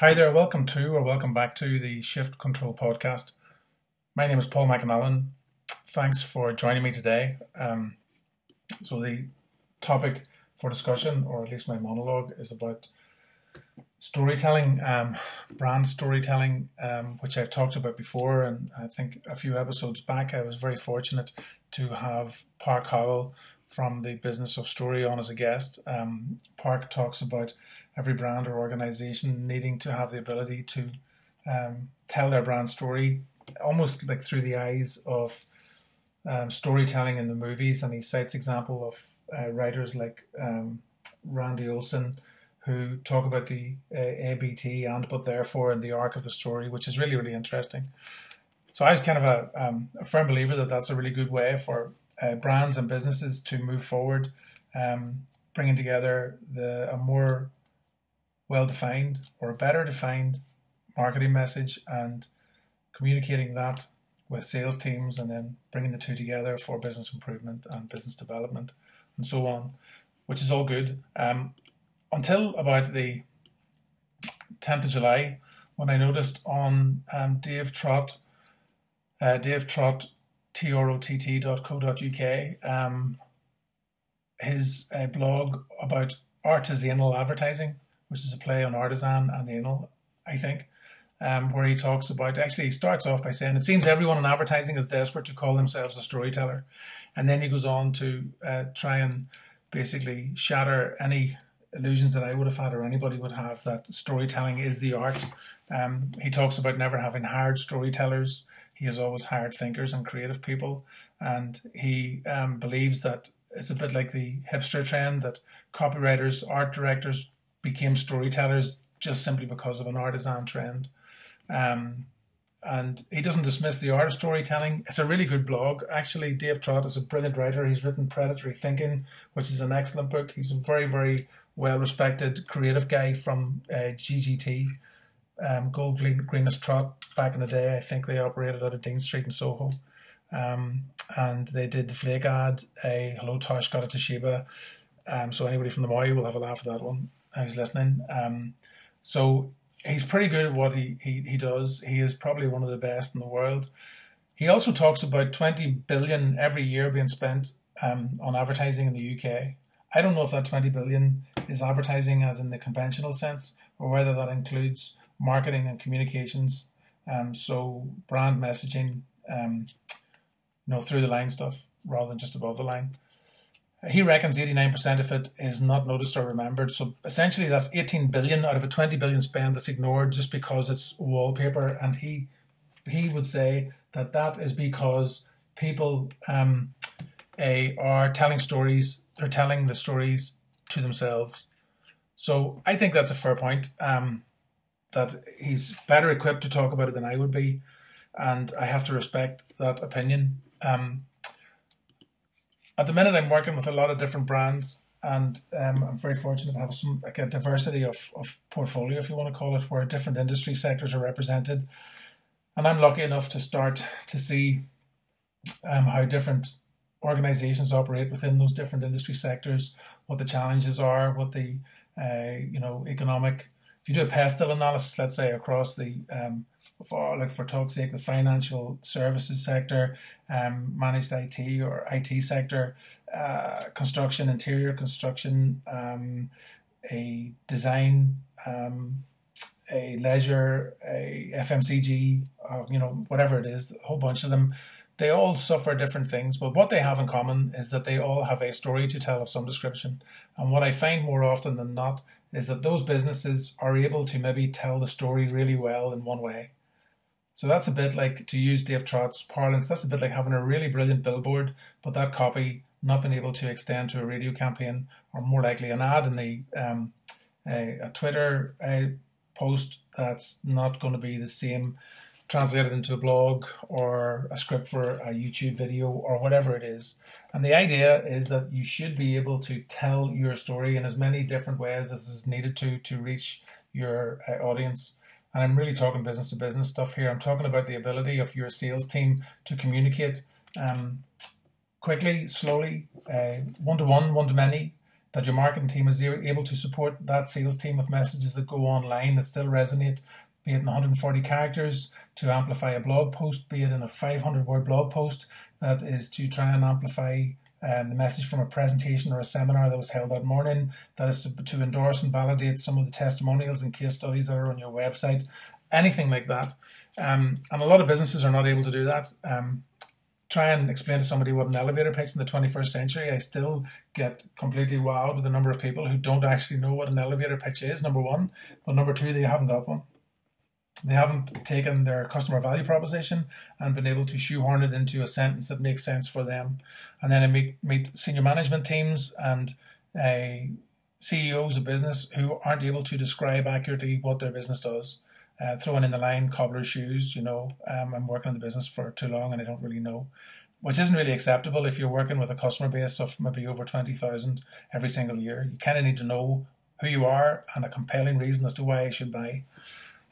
Hi there, welcome to or welcome back to the Shift Control podcast. My name is Paul McAnallen. Thanks for joining me today. Um, so, the topic for discussion, or at least my monologue, is about storytelling, um, brand storytelling, um, which I've talked about before. And I think a few episodes back, I was very fortunate to have Park Howell from the business of story on as a guest. Um, Park talks about every brand or organization needing to have the ability to um, tell their brand story almost like through the eyes of um, storytelling in the movies. And he cites example of uh, writers like um, Randy Olson who talk about the uh, ABT and but therefore in the arc of the story, which is really really interesting. So I was kind of a, um, a firm believer that that's a really good way for uh, brands and businesses to move forward, um, bringing together the a more well defined or a better defined marketing message and communicating that with sales teams and then bringing the two together for business improvement and business development and so on, which is all good. Um, until about the 10th of July, when I noticed on um, Dave Trott, uh, Dave Trott trott.co.uk, um, his uh, blog about artisanal advertising, which is a play on artisan and anal, I think, um, where he talks about actually he starts off by saying it seems everyone in advertising is desperate to call themselves a storyteller, and then he goes on to uh, try and basically shatter any illusions that I would have had or anybody would have that storytelling is the art. Um, he talks about never having hired storytellers he has always hired thinkers and creative people, and he um, believes that it's a bit like the hipster trend that copywriters, art directors became storytellers just simply because of an artisan trend. Um, and he doesn't dismiss the art of storytelling. It's a really good blog. Actually, Dave Trott is a brilliant writer. He's written Predatory Thinking, which is an excellent book. He's a very, very well respected creative guy from uh, GGT um, Gold Greenlees Trott back in the day. I think they operated out of Dean Street in Soho. Um, and they did the Flake ad, a Hello Tosh got it Toshiba. Um, so anybody from the Moy will have a laugh at that one who's listening. Um, so he's pretty good at what he, he, he does. He is probably one of the best in the world. He also talks about 20 billion every year being spent um, on advertising in the UK. I don't know if that 20 billion is advertising as in the conventional sense or whether that includes marketing and communications. Um, so brand messaging, um, you know, through the line stuff rather than just above the line. He reckons 89% of it is not noticed or remembered. So essentially, that's 18 billion out of a 20 billion spend that's ignored just because it's wallpaper. And he he would say that that is because people um, a, are telling stories. They're telling the stories to themselves. So I think that's a fair point. Um, that he's better equipped to talk about it than I would be, and I have to respect that opinion. Um, at the minute, I'm working with a lot of different brands, and um, I'm very fortunate to have some like a diversity of, of portfolio, if you want to call it, where different industry sectors are represented. And I'm lucky enough to start to see um, how different organizations operate within those different industry sectors, what the challenges are, what the uh, you know economic you do a pestle analysis, let's say across the um, for like for talk's sake, the financial services sector, um, managed IT or IT sector, uh, construction, interior construction, um, a design, um, a leisure, a FMCG, or, you know, whatever it is, a whole bunch of them. They all suffer different things, but what they have in common is that they all have a story to tell of some description. And what I find more often than not is that those businesses are able to maybe tell the story really well in one way. So that's a bit like, to use Dave Trott's parlance, that's a bit like having a really brilliant billboard, but that copy not being able to extend to a radio campaign, or more likely an ad in the um, a, a Twitter a post that's not going to be the same translated into a blog or a script for a YouTube video or whatever it is. And the idea is that you should be able to tell your story in as many different ways as is needed to to reach your uh, audience. And I'm really talking business to business stuff here. I'm talking about the ability of your sales team to communicate um, quickly, slowly, one to one, one to many, that your marketing team is able to support that sales team with messages that go online that still resonate, be it in 140 characters to amplify a blog post, be it in a 500 word blog post that is to try and amplify um, the message from a presentation or a seminar that was held that morning, that is to, to endorse and validate some of the testimonials and case studies that are on your website, anything like that. Um, and a lot of businesses are not able to do that. Um, try and explain to somebody what an elevator pitch in the 21st century, I still get completely wowed with the number of people who don't actually know what an elevator pitch is, number one. But number two, they haven't got one. They haven't taken their customer value proposition and been able to shoehorn it into a sentence that makes sense for them. And then I meet, meet senior management teams and uh, CEOs of business who aren't able to describe accurately what their business does uh, throwing in the line cobbler's shoes. You know, um, I'm working in the business for too long and I don't really know, which isn't really acceptable if you're working with a customer base of maybe over 20,000 every single year. You kind of need to know who you are and a compelling reason as to why I should buy.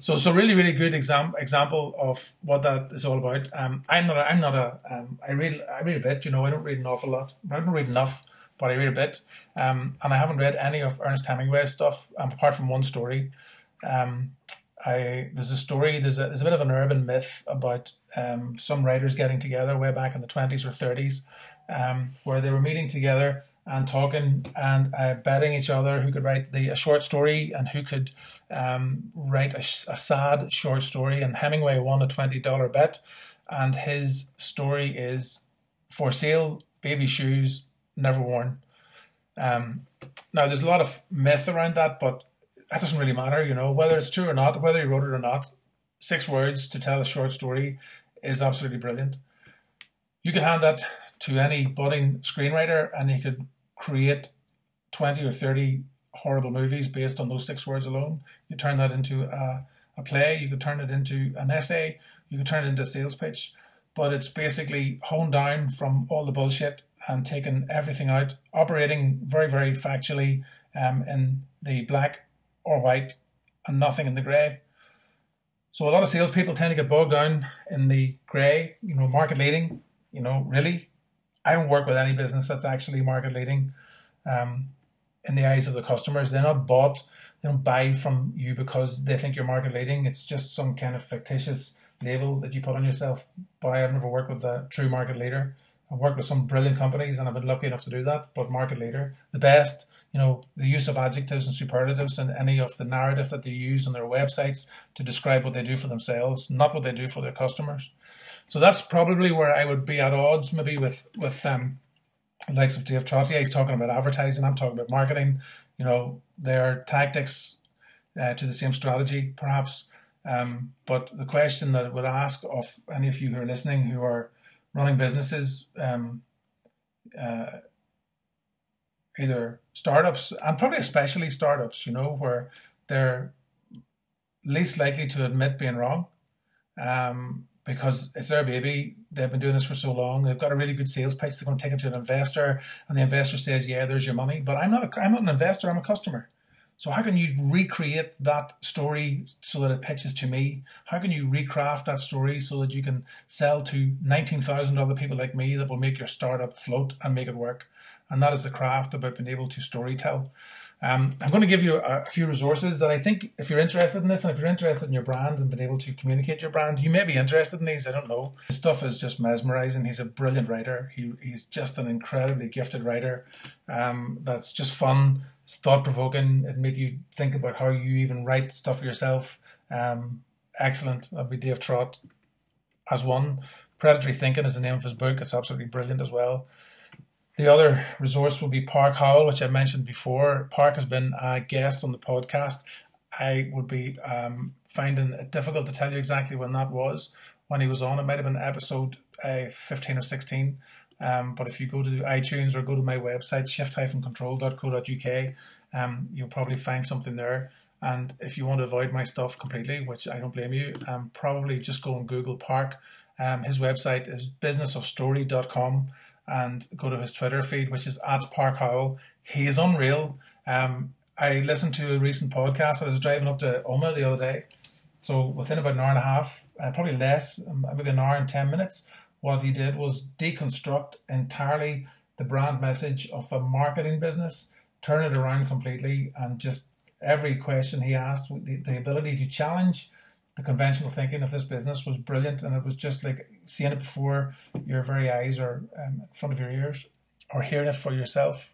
So, so really, really good exam, example of what that is all about. Um, I'm not, a, I'm not a, um, I read, I read a bit. You know, I don't read an awful lot. I don't read enough, but I read a bit. Um, and I haven't read any of Ernest Hemingway's stuff um, apart from one story. Um, I there's a story there's a there's a bit of an urban myth about um, some writers getting together way back in the twenties or thirties, um, where they were meeting together and talking and uh, betting each other who could write the a short story and who could um, write a, a sad short story. And Hemingway won a twenty dollar bet, and his story is for sale baby shoes never worn. Um, now there's a lot of myth around that, but that doesn't really matter, you know, whether it's true or not, whether he wrote it or not. Six words to tell a short story is absolutely brilliant. You can hand that to any budding screenwriter and he could create 20 or 30 horrible movies based on those six words alone. You turn that into a, a play, you could turn it into an essay, you could turn it into a sales pitch. But it's basically honed down from all the bullshit and taken everything out, operating very, very factually um, in the black or white and nothing in the grey. So a lot of salespeople tend to get bogged down in the grey, you know, market leading. You know, really, I don't work with any business that's actually market leading um, in the eyes of the customers. They're not bought, they don't buy from you because they think you're market leading. It's just some kind of fictitious label that you put on yourself. But I have never worked with a true market leader. I've worked with some brilliant companies and I've been lucky enough to do that. But market leader, the best you know, the use of adjectives and superlatives and any of the narrative that they use on their websites to describe what they do for themselves, not what they do for their customers. So that's probably where I would be at odds, maybe with with um, likes of Dave Trottier. He's talking about advertising. I'm talking about marketing. You know, their tactics uh, to the same strategy, perhaps. Um, but the question that I would ask of any of you who are listening, who are running businesses, um, uh, either startups and probably especially startups, you know, where they're least likely to admit being wrong um, because it's their baby. They've been doing this for so long. They've got a really good sales pitch. They're going to take it to an investor, and the investor says, "Yeah, there's your money." But I'm not. A, I'm not an investor. I'm a customer. So how can you recreate that story so that it pitches to me? How can you recraft that story so that you can sell to 19,000 other people like me that will make your startup float and make it work? and that is the craft about being able to storytell. Um, I'm going to give you a, a, few resources that I think, if you're interested in this, and if you're interested in your brand and being able to communicate your brand, you may be interested in these. I don't know. His stuff is just mesmerizing. He's a brilliant writer. He, he's just an incredibly gifted writer. Um, that's just fun. It's thought provoking. It make you think about how you even write stuff yourself. Um, excellent. That'd be Dave Trott as one. Predatory Thinking is the name of his book. It's absolutely brilliant as well. The other resource will be Park Howell, which I mentioned before. Park has been a guest on the podcast. I would be um, finding it difficult to tell you exactly when that was, when he was on. It might have been episode uh, 15 or 16. Um, but if you go to iTunes or go to my website, shift-control.co.uk, um, you'll probably find something there. And if you want to avoid my stuff completely, which I don't blame you, um, probably just go and Google Park. Um, his website is businessofstory.com and go to his Twitter feed, which is at Park Howell. He is unreal. Um, I listened to a recent podcast. I was driving up to Omagh the other day. So within about an hour and a half, uh, probably less, um, maybe an hour and 10 minutes, what he did was deconstruct entirely the brand message of a marketing business turn it around completely and just every question he asked, the, the ability to challenge the conventional thinking of this business was brilliant, and it was just like seeing it before your very eyes or um, in front of your ears, or hearing it for yourself.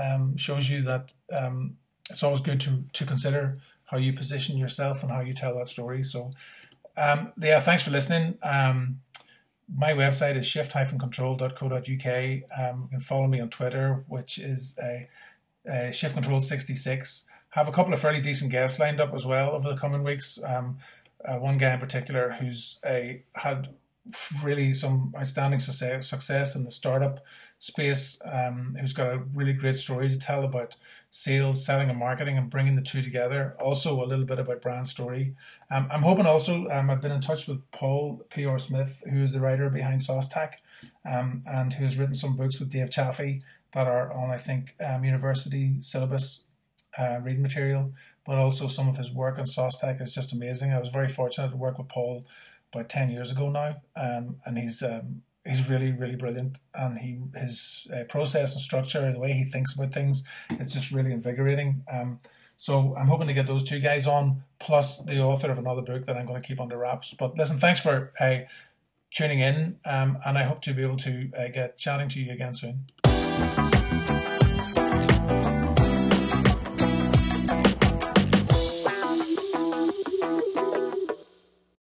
Um, shows you that um, it's always good to to consider how you position yourself and how you tell that story. So, um, yeah, thanks for listening. My website is shift-control.co.uk. Um, you can follow me on Twitter, which is a, a shift control 66. Have a couple of fairly decent guests lined up as well over the coming weeks. Um, uh, one guy in particular who's a had really some outstanding success, success in the startup space, um, who's got a really great story to tell about sales, selling, and marketing, and bringing the two together. Also, a little bit about brand story. Um, I'm hoping also, um, I've been in touch with Paul P.R. Smith, who is the writer behind SOSTAC, um, and who has written some books with Dave Chaffee that are on, I think, um, university syllabus uh, reading material but also some of his work on SOSTAC is just amazing. I was very fortunate to work with Paul about 10 years ago now, um, and he's um, he's really, really brilliant. And he his uh, process and structure, the way he thinks about things, is just really invigorating. Um, so I'm hoping to get those two guys on, plus the author of another book that I'm going to keep under wraps. But listen, thanks for uh, tuning in, um, and I hope to be able to uh, get chatting to you again soon.